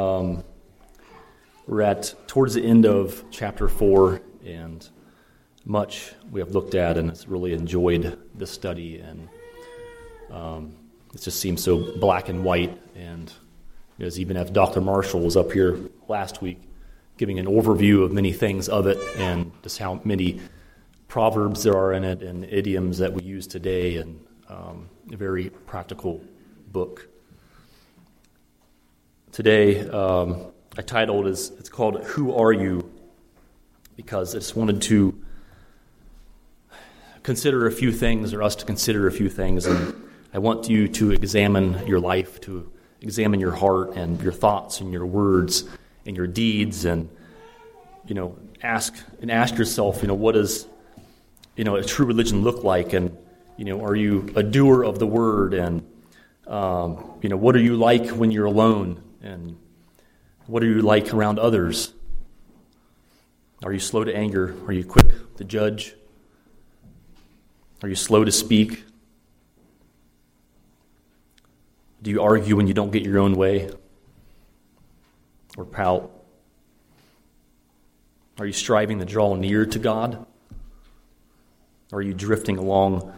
Um, we're at towards the end of chapter four, and much we have looked at, and really enjoyed this study, and um, it just seems so black and white. And as even if Dr. Marshall was up here last week, giving an overview of many things of it, and just how many proverbs there are in it, and idioms that we use today, and um, a very practical book. Today, um, I titled is it's called "Who Are You?" because I just wanted to consider a few things, or us to consider a few things, and I want you to examine your life, to examine your heart and your thoughts and your words and your deeds, and you know, ask and ask yourself, you know, what does you know a true religion look like, and you know, are you a doer of the word, and um, you know, what are you like when you're alone? And what are you like around others? Are you slow to anger? Are you quick to judge? Are you slow to speak? Do you argue when you don't get your own way? Or pout? Are you striving to draw near to God? Or are you drifting along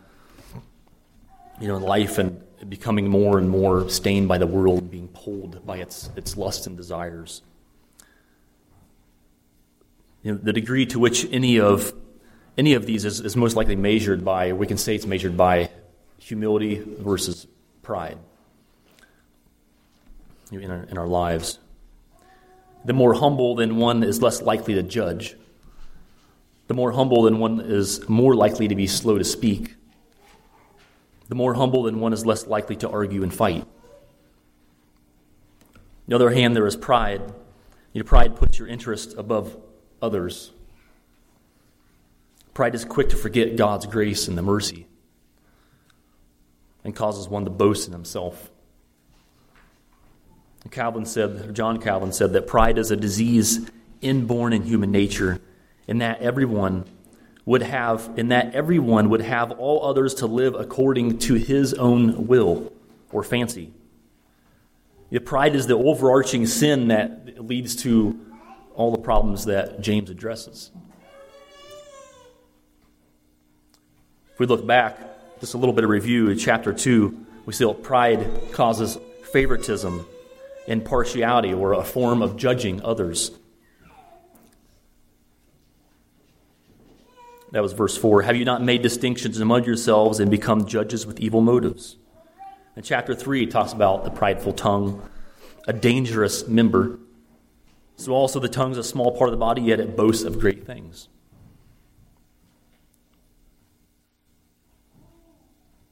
you know, in life and becoming more and more stained by the world, being pulled by its, its lusts and desires. You know, the degree to which any of, any of these is, is most likely measured by, we can say it's measured by humility versus pride in our, in our lives. The more humble then one is less likely to judge. The more humble then one is more likely to be slow to speak the more humble then one is less likely to argue and fight. On the other hand, there is pride. You know, pride puts your interest above others. Pride is quick to forget God's grace and the mercy and causes one to boast in himself. Calvin said, John Calvin said that pride is a disease inborn in human nature, and that everyone would have, in that everyone would have all others to live according to his own will or fancy. The pride is the overarching sin that leads to all the problems that James addresses. If we look back, just a little bit of review in chapter 2, we see that pride causes favoritism and partiality or a form of judging others. That was verse 4. Have you not made distinctions among yourselves and become judges with evil motives? And chapter 3 talks about the prideful tongue, a dangerous member. So also the tongue is a small part of the body, yet it boasts of great things.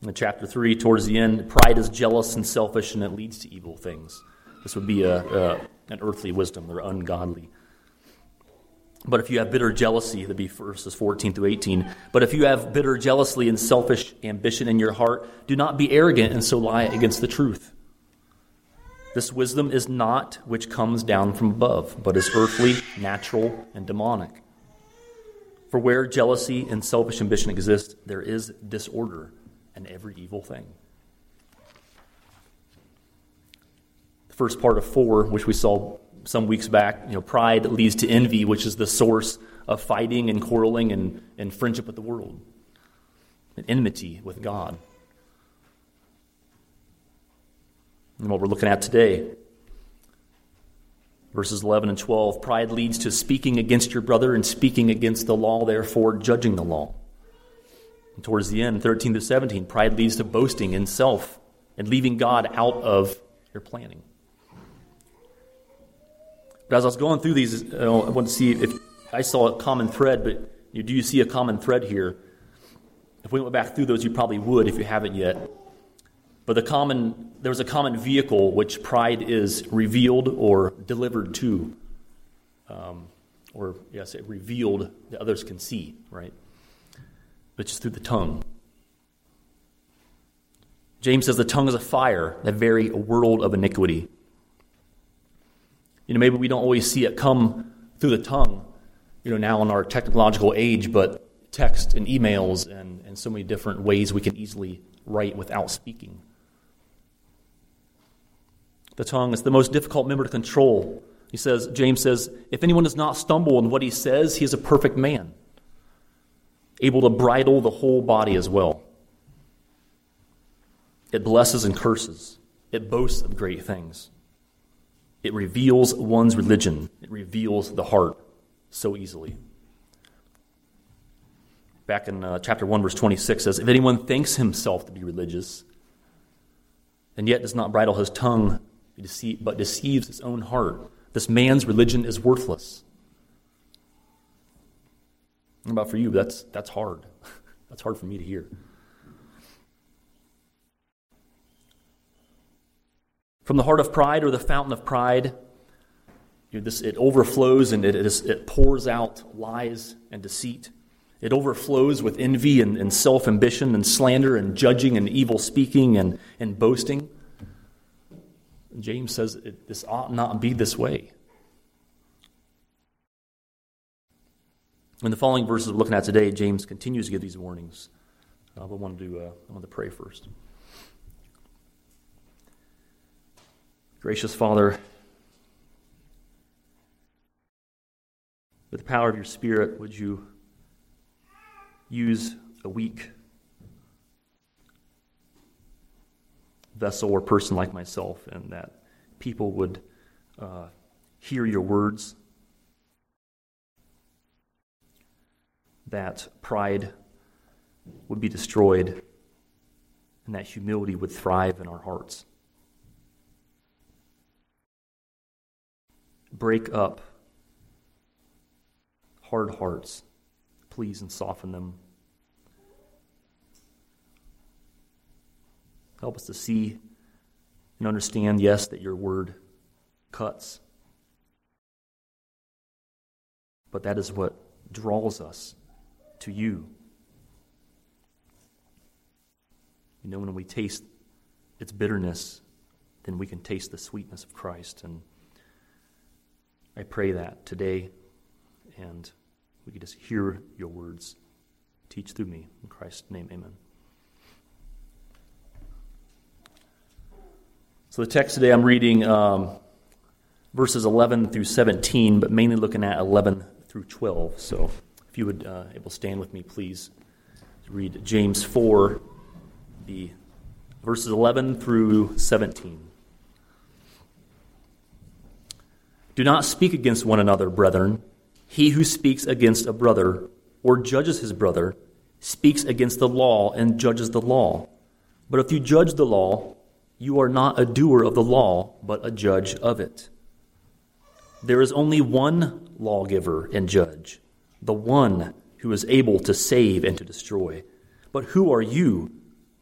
In chapter 3, towards the end, pride is jealous and selfish and it leads to evil things. This would be a, a an earthly wisdom, or ungodly. But if you have bitter jealousy, that'd be verses 14 through 18. But if you have bitter jealousy and selfish ambition in your heart, do not be arrogant and so lie against the truth. This wisdom is not which comes down from above, but is earthly, natural, and demonic. For where jealousy and selfish ambition exist, there is disorder and every evil thing. The first part of four, which we saw some weeks back, you know, pride leads to envy, which is the source of fighting and quarreling and, and friendship with the world, and enmity with God. And what we're looking at today, verses 11 and 12 pride leads to speaking against your brother and speaking against the law, therefore judging the law. And towards the end, 13 to 17, pride leads to boasting in self and leaving God out of your planning. But as I was going through these, know, I wanted to see if I saw a common thread, but do you see a common thread here? If we went back through those, you probably would if you haven't yet. But the common, there was a common vehicle which pride is revealed or delivered to, um, or yes, it revealed that others can see, right? But just through the tongue. James says the tongue is a fire, that very world of iniquity. You know, maybe we don't always see it come through the tongue, you know, now in our technological age, but text and emails and, and so many different ways we can easily write without speaking. The tongue is the most difficult member to control. He says, James says, if anyone does not stumble in what he says, he is a perfect man, able to bridle the whole body as well. It blesses and curses. It boasts of great things. It reveals one's religion. It reveals the heart so easily. Back in uh, chapter 1, verse 26 says, If anyone thinks himself to be religious, and yet does not bridle his tongue, but deceives his own heart, this man's religion is worthless. What about for you? That's, that's hard. that's hard for me to hear. From the heart of pride or the fountain of pride, you know, this, it overflows and it, is, it pours out lies and deceit. It overflows with envy and, and self ambition and slander and judging and evil speaking and, and boasting. James says it, this ought not be this way. In the following verses we're looking at today, James continues to give these warnings. Uh, I want to, uh, I want to pray first. Gracious Father, with the power of your Spirit, would you use a weak vessel or person like myself, and that people would uh, hear your words, that pride would be destroyed, and that humility would thrive in our hearts. Break up hard hearts, please, and soften them. Help us to see and understand, yes, that your word cuts. But that is what draws us to you. You know, when we taste its bitterness, then we can taste the sweetness of Christ. And I pray that today, and we could just hear your words. Teach through me. In Christ's name, amen. So, the text today I'm reading um, verses 11 through 17, but mainly looking at 11 through 12. So, if you would uh, able stand with me, please read James 4, the verses 11 through 17. Do not speak against one another, brethren. He who speaks against a brother or judges his brother speaks against the law and judges the law. But if you judge the law, you are not a doer of the law, but a judge of it. There is only one lawgiver and judge, the one who is able to save and to destroy. But who are you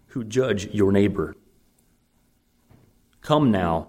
who judge your neighbor? Come now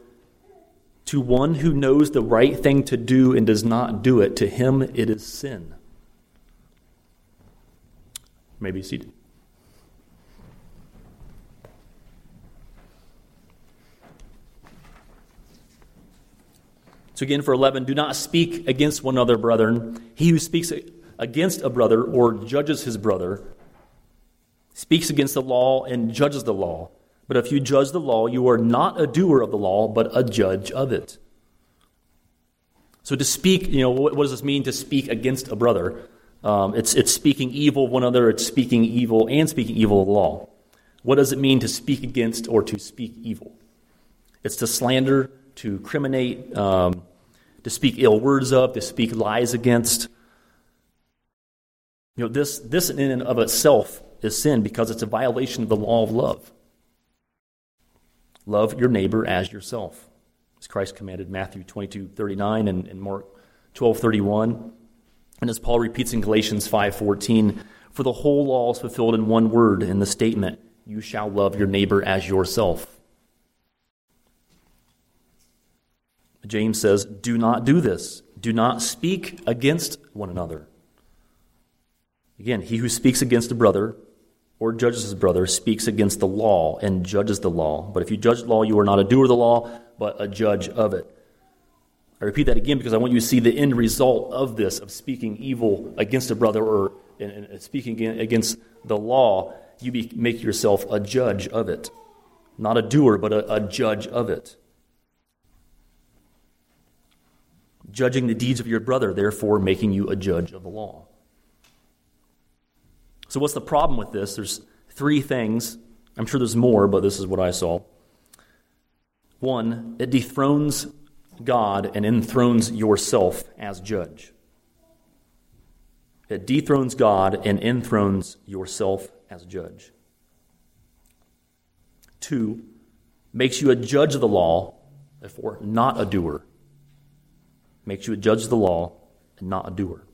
to one who knows the right thing to do and does not do it, to him it is sin. Maybe seated. So, again, for 11, do not speak against one another, brethren. He who speaks against a brother or judges his brother speaks against the law and judges the law. But if you judge the law, you are not a doer of the law, but a judge of it. So to speak, you know, what, does this mean to speak against a brother? Um, it's, it's speaking evil of one another, it's speaking evil and speaking evil of the law. What does it mean to speak against or to speak evil? It's to slander, to criminate, um, to speak ill words of, to speak lies against. You know, this, this in and of itself is sin because it's a violation of the law of love. Love your neighbor as yourself. As Christ commanded Matthew 22, 39 and, and Mark 12, 31. And as Paul repeats in Galatians 5, 14, for the whole law is fulfilled in one word in the statement, you shall love your neighbor as yourself. James says, Do not do this. Do not speak against one another. Again, he who speaks against a brother or judges his brother speaks against the law and judges the law. But if you judge the law, you are not a doer of the law, but a judge of it. I repeat that again because I want you to see the end result of this, of speaking evil against a brother or and, and speaking against the law. You be, make yourself a judge of it. Not a doer, but a, a judge of it. Judging the deeds of your brother, therefore making you a judge of the law. So, what's the problem with this? There's three things. I'm sure there's more, but this is what I saw. One, it dethrones God and enthrones yourself as judge. It dethrones God and enthrones yourself as judge. Two, makes you a judge of the law, therefore not a doer. Makes you a judge of the law and not a doer.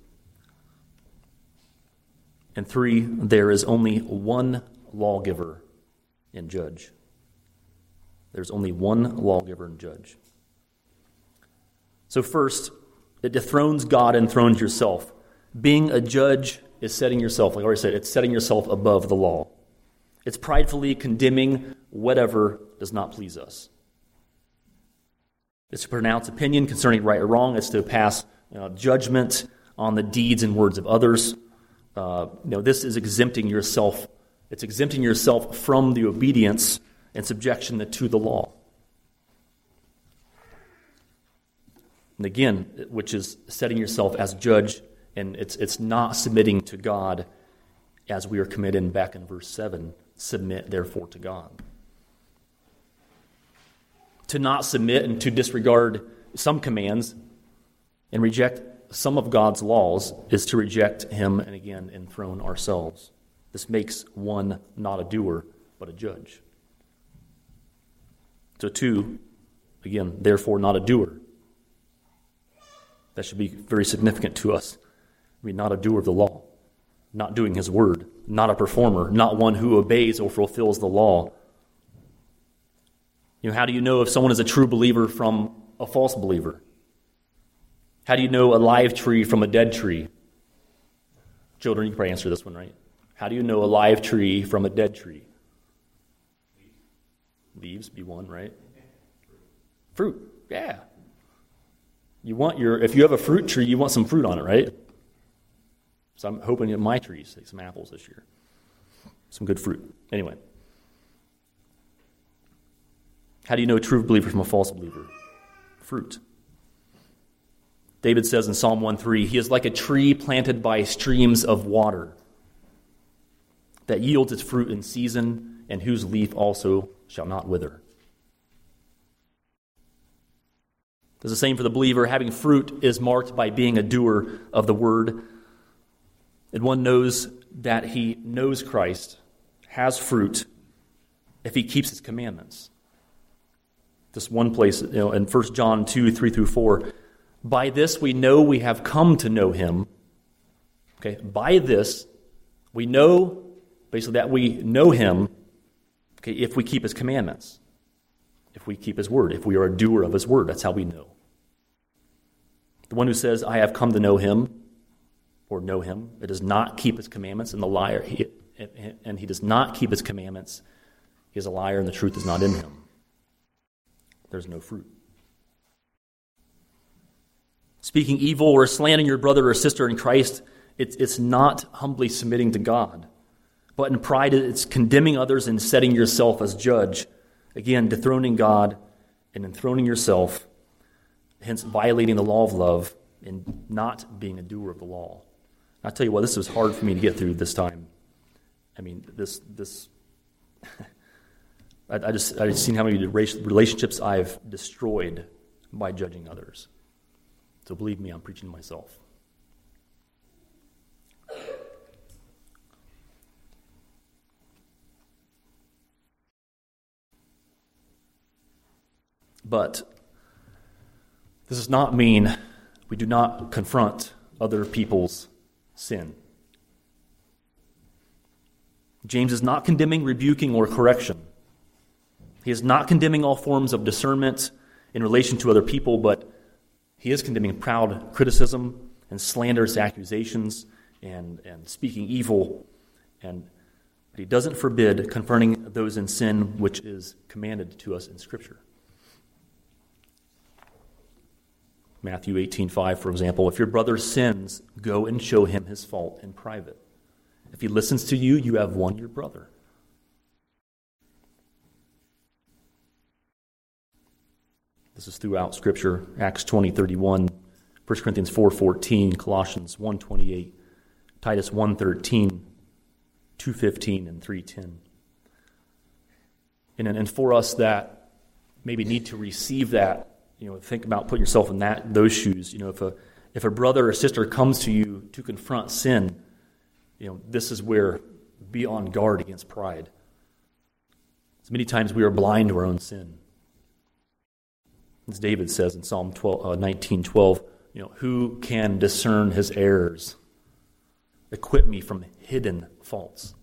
And three, there is only one lawgiver and judge. There's only one lawgiver and judge. So, first, it dethrones God and thrones yourself. Being a judge is setting yourself, like I already said, it's setting yourself above the law. It's pridefully condemning whatever does not please us. It's to pronounce opinion concerning right or wrong. It's to pass you know, judgment on the deeds and words of others uh, you know, this is exempting yourself. It's exempting yourself from the obedience and subjection to the law. And again, which is setting yourself as judge, and it's, it's not submitting to God as we are committed back in verse 7 submit therefore to God. To not submit and to disregard some commands and reject some of God's laws is to reject Him and again enthrone ourselves. This makes one not a doer, but a judge. So, two, again, therefore not a doer. That should be very significant to us. I mean, not a doer of the law, not doing His word, not a performer, not one who obeys or fulfills the law. You know, how do you know if someone is a true believer from a false believer? How do you know a live tree from a dead tree? Children, you can probably answer this one, right? How do you know a live tree from a dead tree? Leaves be one, right? Fruit, yeah. You want your if you have a fruit tree, you want some fruit on it, right? So I'm hoping in my trees take some apples this year. Some good fruit. Anyway. How do you know a true believer from a false believer? Fruit. David says in Psalm 1:3, He is like a tree planted by streams of water that yields its fruit in season, and whose leaf also shall not wither. There's the same for the believer. Having fruit is marked by being a doer of the word. And one knows that he knows Christ, has fruit, if he keeps his commandments. This one place, you know, in 1 John 2, 3 through 4, by this we know we have come to know him. Okay, by this we know basically that we know him okay, if we keep his commandments. If we keep his word, if we are a doer of his word, that's how we know. The one who says, I have come to know him, or know him, it does not keep his commandments, and the liar, he, and he does not keep his commandments, he is a liar, and the truth is not in him. There's no fruit speaking evil or slandering your brother or sister in Christ, it's, it's not humbly submitting to God. But in pride, it's condemning others and setting yourself as judge. Again, dethroning God and enthroning yourself, hence violating the law of love and not being a doer of the law. I tell you what, this was hard for me to get through this time. I mean, this this. I, I just I just seen how many relationships I've destroyed by judging others. So believe me, I'm preaching to myself. But this does not mean we do not confront other people's sin. James is not condemning rebuking or correction. He is not condemning all forms of discernment in relation to other people, but he is condemning proud criticism and slanderous accusations and, and speaking evil. And but he doesn't forbid confronting those in sin, which is commanded to us in Scripture. Matthew 18:5 for example, if your brother sins, go and show him his fault in private. If he listens to you, you have won your brother. This is throughout Scripture, Acts 20, 31, 1 Corinthians 4, 14, Colossians 1, 28, Titus 1, 13, 2, 15, and 3, 10. And, and for us that maybe need to receive that, you know, think about putting yourself in that those shoes. You know, if a if a brother or sister comes to you to confront sin, you know, this is where be on guard against pride. So many times we are blind to our own sin. As David says in Psalm 12, uh, 19 12, you know, who can discern his errors? Equip me from hidden faults.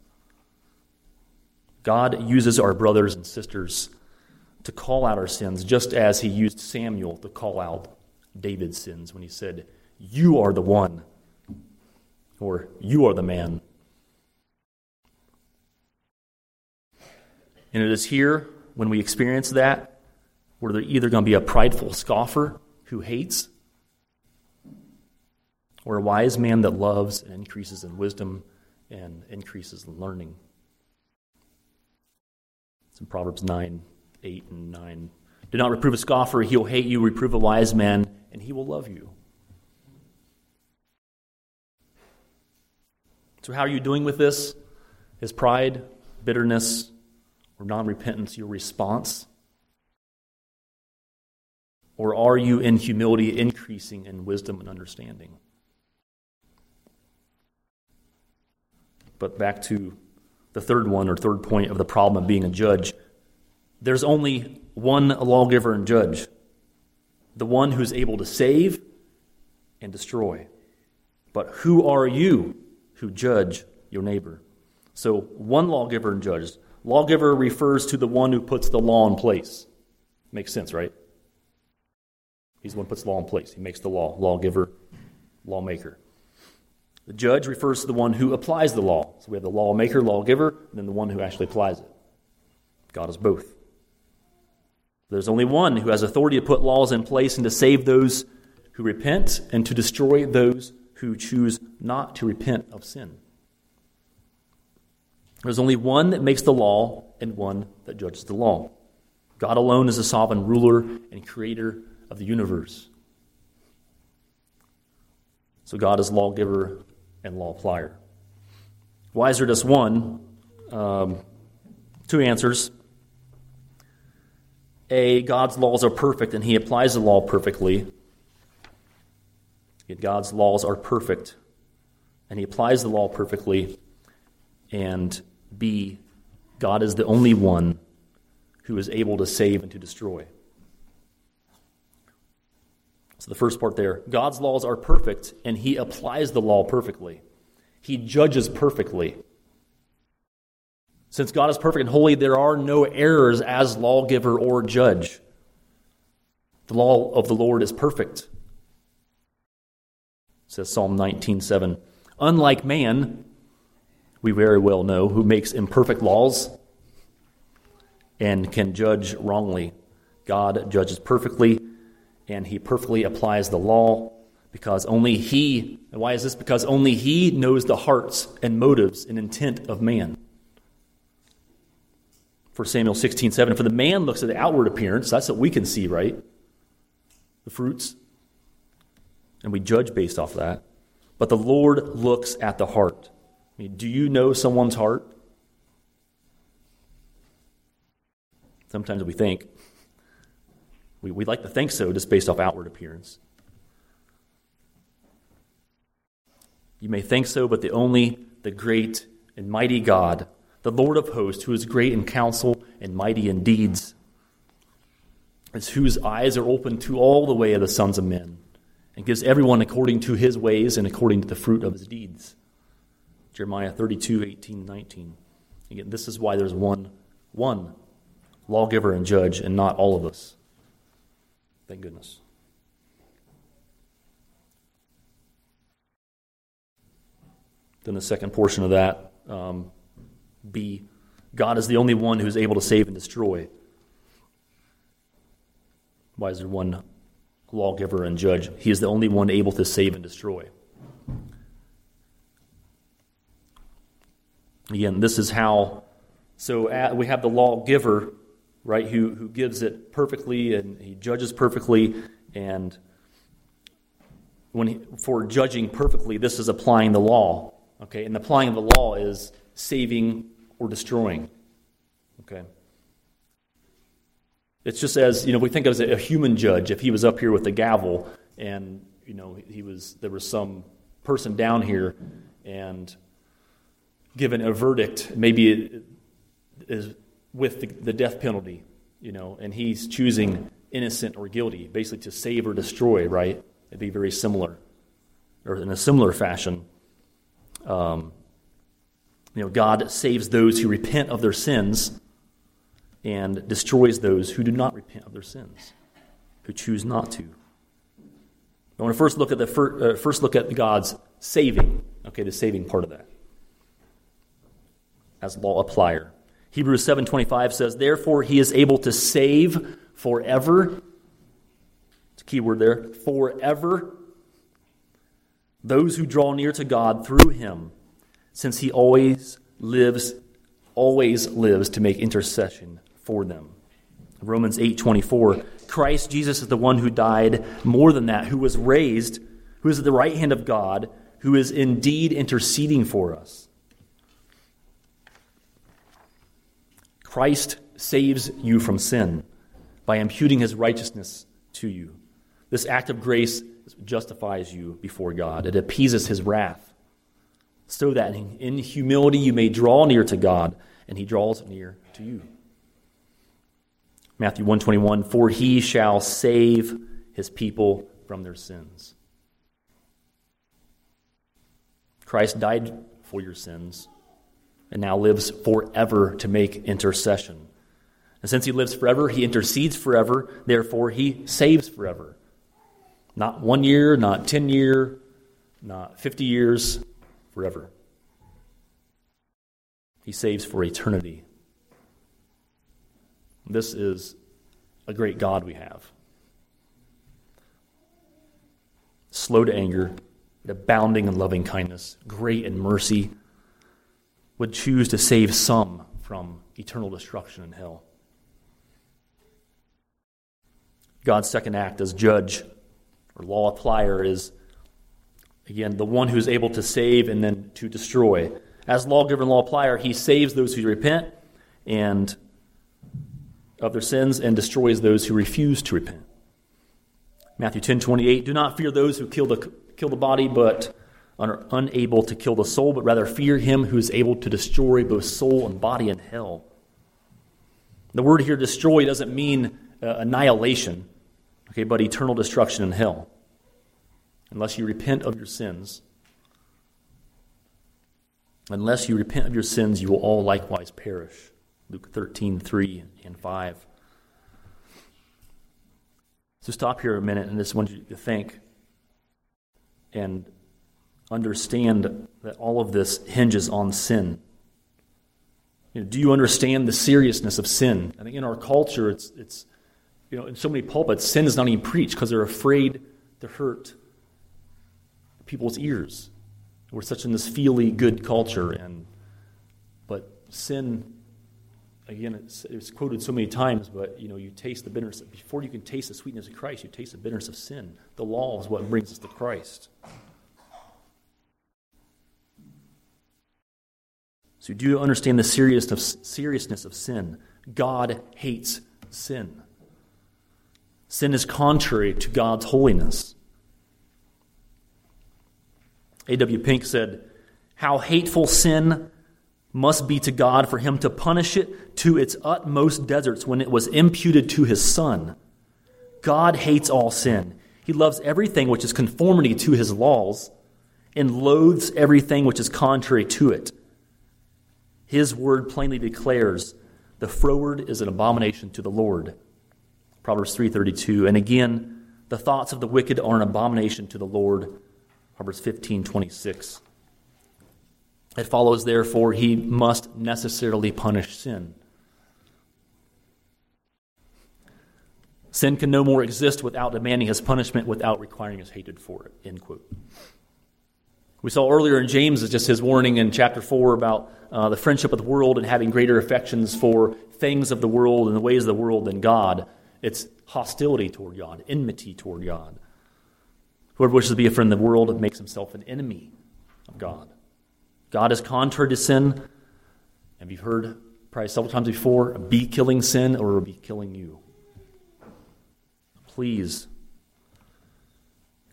God uses our brothers and sisters to call out our sins, just as he used Samuel to call out David's sins when he said, You are the one, or You are the man. And it is here, when we experience that, where they're either going to be a prideful scoffer who hates, or a wise man that loves and increases in wisdom and increases in learning. It's in Proverbs 9, 8, and 9. Do not reprove a scoffer, he will hate you. Reprove a wise man, and he will love you. So, how are you doing with this? Is pride, bitterness, or non repentance your response? Or are you in humility increasing in wisdom and understanding? But back to the third one or third point of the problem of being a judge. There's only one lawgiver and judge the one who's able to save and destroy. But who are you who judge your neighbor? So, one lawgiver and judge. Lawgiver refers to the one who puts the law in place. Makes sense, right? He's the one who puts the law in place. He makes the law. Lawgiver, lawmaker. The judge refers to the one who applies the law. So we have the lawmaker, lawgiver, and then the one who actually applies it. God is both. There's only one who has authority to put laws in place and to save those who repent and to destroy those who choose not to repent of sin. There's only one that makes the law and one that judges the law. God alone is the sovereign ruler and creator of the universe. So God is lawgiver and law applier. Why is there just one? Um, two answers. A, God's laws are perfect and he applies the law perfectly. Yet God's laws are perfect and he applies the law perfectly. And B, God is the only one who is able to save and to destroy. So the first part there God's laws are perfect, and he applies the law perfectly. He judges perfectly. Since God is perfect and holy, there are no errors as lawgiver or judge. The law of the Lord is perfect. Says Psalm 19:7. Unlike man, we very well know, who makes imperfect laws and can judge wrongly. God judges perfectly and he perfectly applies the law because only he, and why is this? Because only he knows the hearts and motives and intent of man. For Samuel 16, 7, for the man looks at the outward appearance, that's what we can see, right? The fruits. And we judge based off that. But the Lord looks at the heart. I mean, do you know someone's heart? Sometimes we think, we, we like to think so just based off outward appearance. You may think so, but the only the great and mighty God, the Lord of hosts, who is great in counsel and mighty in deeds, is whose eyes are open to all the way of the sons of men, and gives everyone according to his ways and according to the fruit of his deeds. Jeremiah 32, 18, 19. Again, this is why there's one, one lawgiver and judge, and not all of us. Thank goodness. Then the second portion of that, um, B, God is the only one who is able to save and destroy. Why is there one lawgiver and judge? He is the only one able to save and destroy. Again, this is how. So we have the lawgiver, right, who, who gives it perfectly and he judges perfectly. And when he, for judging perfectly, this is applying the law. Okay, and applying the law is saving or destroying. Okay. It's just as, you know, we think of as a human judge, if he was up here with a gavel and, you know, he was, there was some person down here and given a verdict, maybe it is with the, the death penalty, you know, and he's choosing innocent or guilty, basically to save or destroy, right? It'd be very similar, or in a similar fashion. Um, you know, God saves those who repent of their sins and destroys those who do not repent of their sins, who choose not to. I want to first look at the first, uh, first look at God's saving. Okay, the saving part of that as law applier. Hebrews 7:25 says, "Therefore he is able to save forever." It's a key word there. Forever those who draw near to God through him, since he always lives always lives to make intercession for them. Romans 8:24 Christ Jesus is the one who died more than that who was raised who is at the right hand of God who is indeed interceding for us. Christ saves you from sin by imputing his righteousness to you. This act of grace justifies you before God. It appeases his wrath so that in humility you may draw near to God and he draws near to you. Matthew 121 For he shall save his people from their sins. Christ died for your sins and now lives forever to make intercession. And since he lives forever, he intercedes forever, therefore, he saves forever. Not one year, not 10 year, not 50 years, forever. He saves for eternity. This is a great God we have. Slow to anger, abounding in loving kindness, great in mercy would choose to save some from eternal destruction in hell. God's second act as judge or law applier is, again, the one who's able to save and then to destroy. As lawgiver and law applier, he saves those who repent and of their sins and destroys those who refuse to repent. Matthew 10 28, do not fear those who kill the, kill the body, but are unable to kill the soul, but rather fear him who is able to destroy both soul and body in hell. The word here, destroy, doesn't mean uh, annihilation, okay, but eternal destruction in hell. Unless you repent of your sins. Unless you repent of your sins, you will all likewise perish. Luke 13, 3 and 5. So stop here a minute and just want you to think and understand that all of this hinges on sin. You know, do you understand the seriousness of sin? I think in our culture, it's, it's you know, in so many pulpits, sin is not even preached because they're afraid to hurt people's ears. We're such in this feely good culture, and but sin, again, it's, it's quoted so many times. But you know, you taste the bitterness before you can taste the sweetness of Christ. You taste the bitterness of sin. The law is what brings us to Christ. So, do you understand the seriousness of sin? God hates sin. Sin is contrary to God's holiness. A.W. Pink said, How hateful sin must be to God for him to punish it to its utmost deserts when it was imputed to his Son. God hates all sin. He loves everything which is conformity to his laws and loathes everything which is contrary to it. His word plainly declares the froward is an abomination to the Lord. Proverbs 3:32. And again, the thoughts of the wicked are an abomination to the Lord. Proverbs 15:26. It follows therefore he must necessarily punish sin. Sin can no more exist without demanding his punishment, without requiring his hatred for it. End quote. We saw earlier in James, it's just his warning in chapter 4 about uh, the friendship of the world and having greater affections for things of the world and the ways of the world than God. It's hostility toward God, enmity toward God. Whoever wishes to be a friend of the world makes himself an enemy of God. God is contrary to sin. Have you heard probably several times before? Be killing sin or be killing you. Please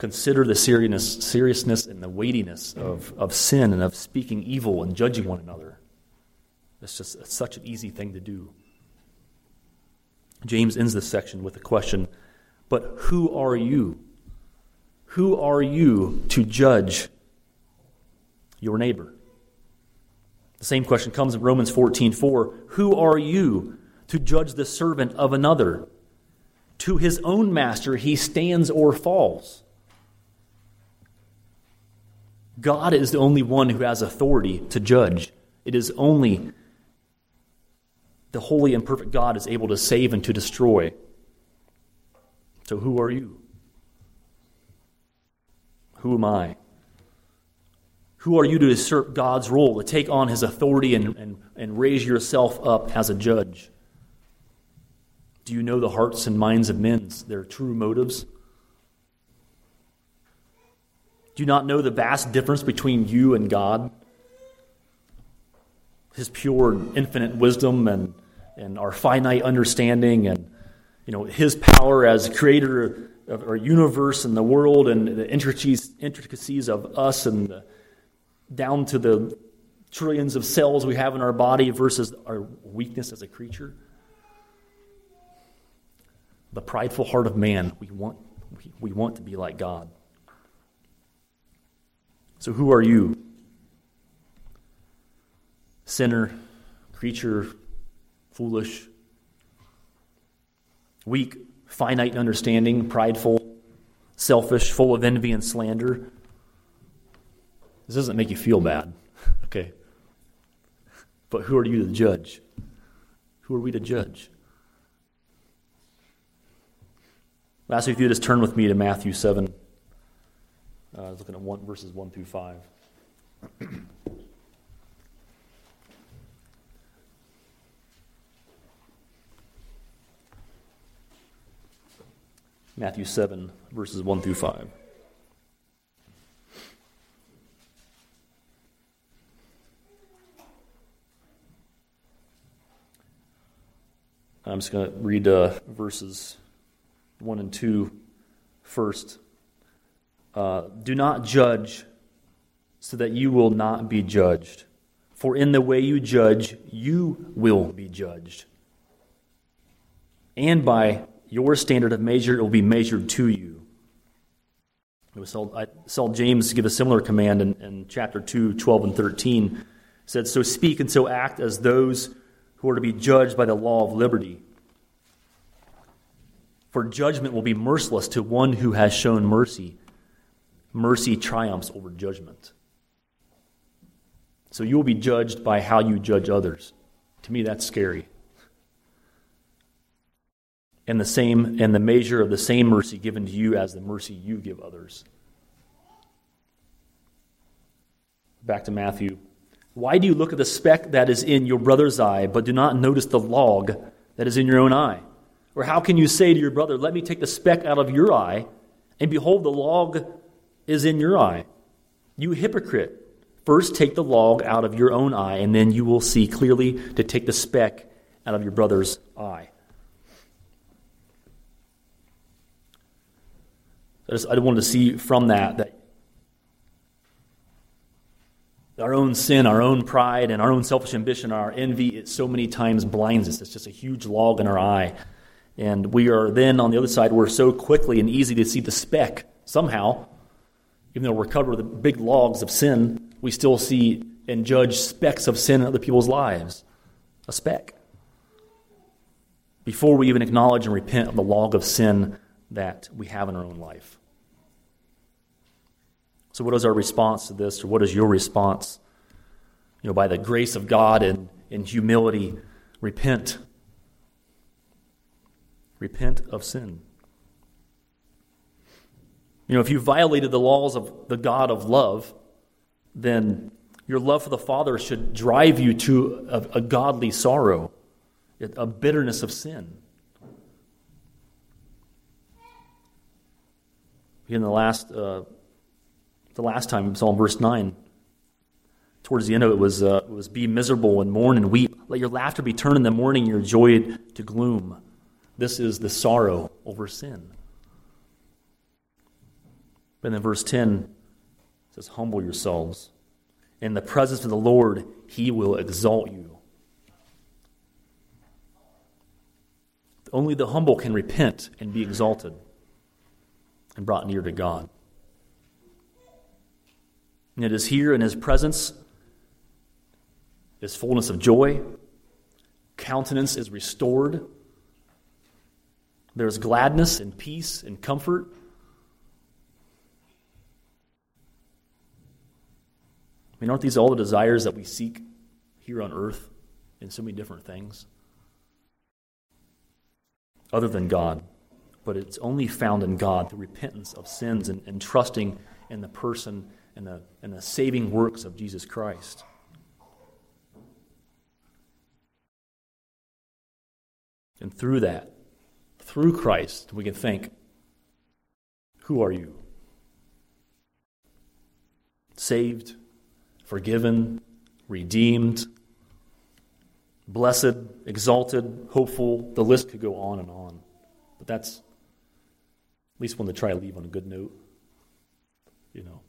consider the seriousness, seriousness and the weightiness of, of sin and of speaking evil and judging one another. It's just it's such an easy thing to do. James ends this section with a question But who are you? Who are you to judge your neighbor? The same question comes in Romans 14 4. Who are you to judge the servant of another? To his own master he stands or falls. God is the only one who has authority to judge. It is only the holy and perfect God is able to save and to destroy. So who are you? Who am I? Who are you to usurp God's role, to take on his authority and, and, and raise yourself up as a judge? Do you know the hearts and minds of men, their true motives? Do you not know the vast difference between you and God? His pure and infinite wisdom and, and our finite understanding and you know his power as creator of our universe and the world and the intricacies, of us and the, down to the trillions of cells we have in our body versus our weakness as a creature. The prideful heart of man, we want, we, we want to be like God. So, who are you? Sinner, creature, foolish, weak, finite in understanding, prideful, selfish, full of envy and slander. This doesn't make you feel bad, okay? But who are you to judge? Who are we to judge? Last week, if you just turn with me to Matthew 7. Uh, I was looking at one, verses 1 through 5. Matthew 7, verses 1 through 5. I'm just going to read uh, verses 1 and 2 first. Uh, do not judge so that you will not be judged. For in the way you judge, you will be judged. And by your standard of measure, it will be measured to you. it I saw James give a similar command in, in chapter 2, 12 and 13. It said, So speak and so act as those who are to be judged by the law of liberty. For judgment will be merciless to one who has shown mercy mercy triumphs over judgment. So you will be judged by how you judge others. To me, that's scary. And the same and the measure of the same mercy given to you as the mercy you give others. Back to Matthew. Why do you look at the speck that is in your brother's eye, but do not notice the log that is in your own eye? Or how can you say to your brother, Let me take the speck out of your eye, and behold, the log is in your eye. You hypocrite. First take the log out of your own eye, and then you will see clearly to take the speck out of your brother's eye. I just I wanted to see from that that our own sin, our own pride, and our own selfish ambition, our envy, it so many times blinds us. It's just a huge log in our eye. And we are then on the other side, we're so quickly and easy to see the speck somehow even though we're covered with big logs of sin, we still see and judge specks of sin in other people's lives. A speck. before we even acknowledge and repent of the log of sin that we have in our own life. So, what is our response to this, or what is your response? You know, by the grace of God and in humility, repent. Repent of sin. You know, if you violated the laws of the God of love, then your love for the Father should drive you to a, a godly sorrow, a bitterness of sin. In the last, uh, the last time, in verse 9. Towards the end of it was, uh, it was be miserable and mourn and weep. Let your laughter be turned in the mourning, your joy to gloom. This is the sorrow over sin. And then verse 10 says, Humble yourselves. In the presence of the Lord, he will exalt you. Only the humble can repent and be exalted and brought near to God. And it is here in his presence, his fullness of joy, countenance is restored. There is gladness and peace and comfort. Mean, aren't these all the desires that we seek here on earth in so many different things? Other than God but it's only found in God through repentance of sins and, and trusting in the person and the, and the saving works of Jesus Christ. And through that, through Christ, we can think, who are you? Saved, forgiven, redeemed, blessed, exalted, hopeful. The list could go on and on. But that's at least want to try to leave on a good note. You know,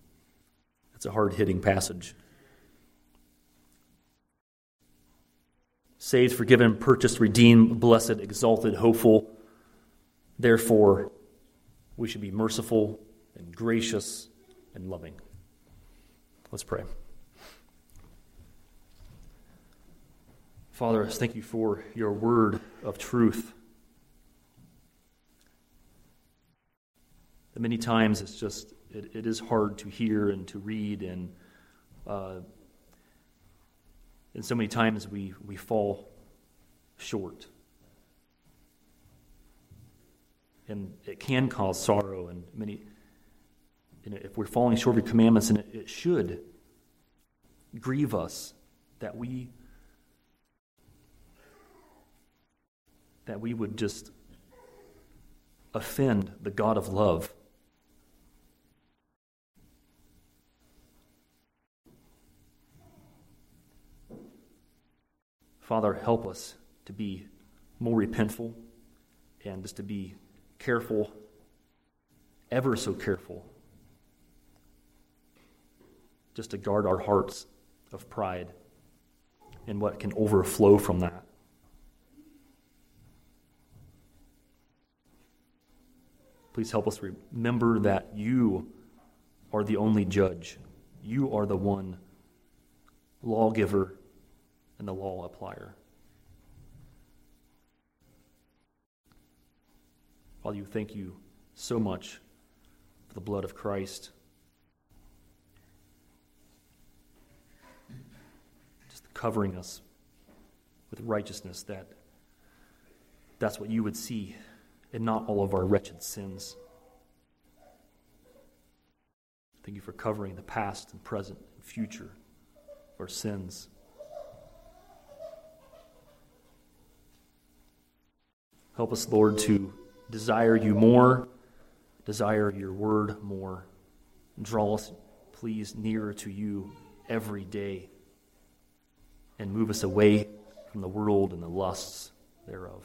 it's a hard hitting passage. Saved, forgiven, purchased, redeemed, blessed, exalted, hopeful. Therefore, we should be merciful and gracious and loving. Let's pray. Father, thank you for your word of truth. many times it's just, it, it is hard to hear and to read, and, uh, and so many times we, we fall short. And it can cause sorrow, and many, know, if we're falling short of your commandments, and it, it should grieve us that we that we would just offend the God of love Father, help us to be more repentful and just to be careful, ever so careful, just to guard our hearts of pride and what can overflow from that. Please help us remember that you are the only judge. You are the one lawgiver and the law applier. Father, you thank you so much for the blood of Christ. Just covering us with righteousness that that's what you would see and not all of our wretched sins. Thank you for covering the past and present and future of our sins. Help us, Lord, to desire you more, desire your word more. Draw us, please, nearer to you every day and move us away from the world and the lusts thereof.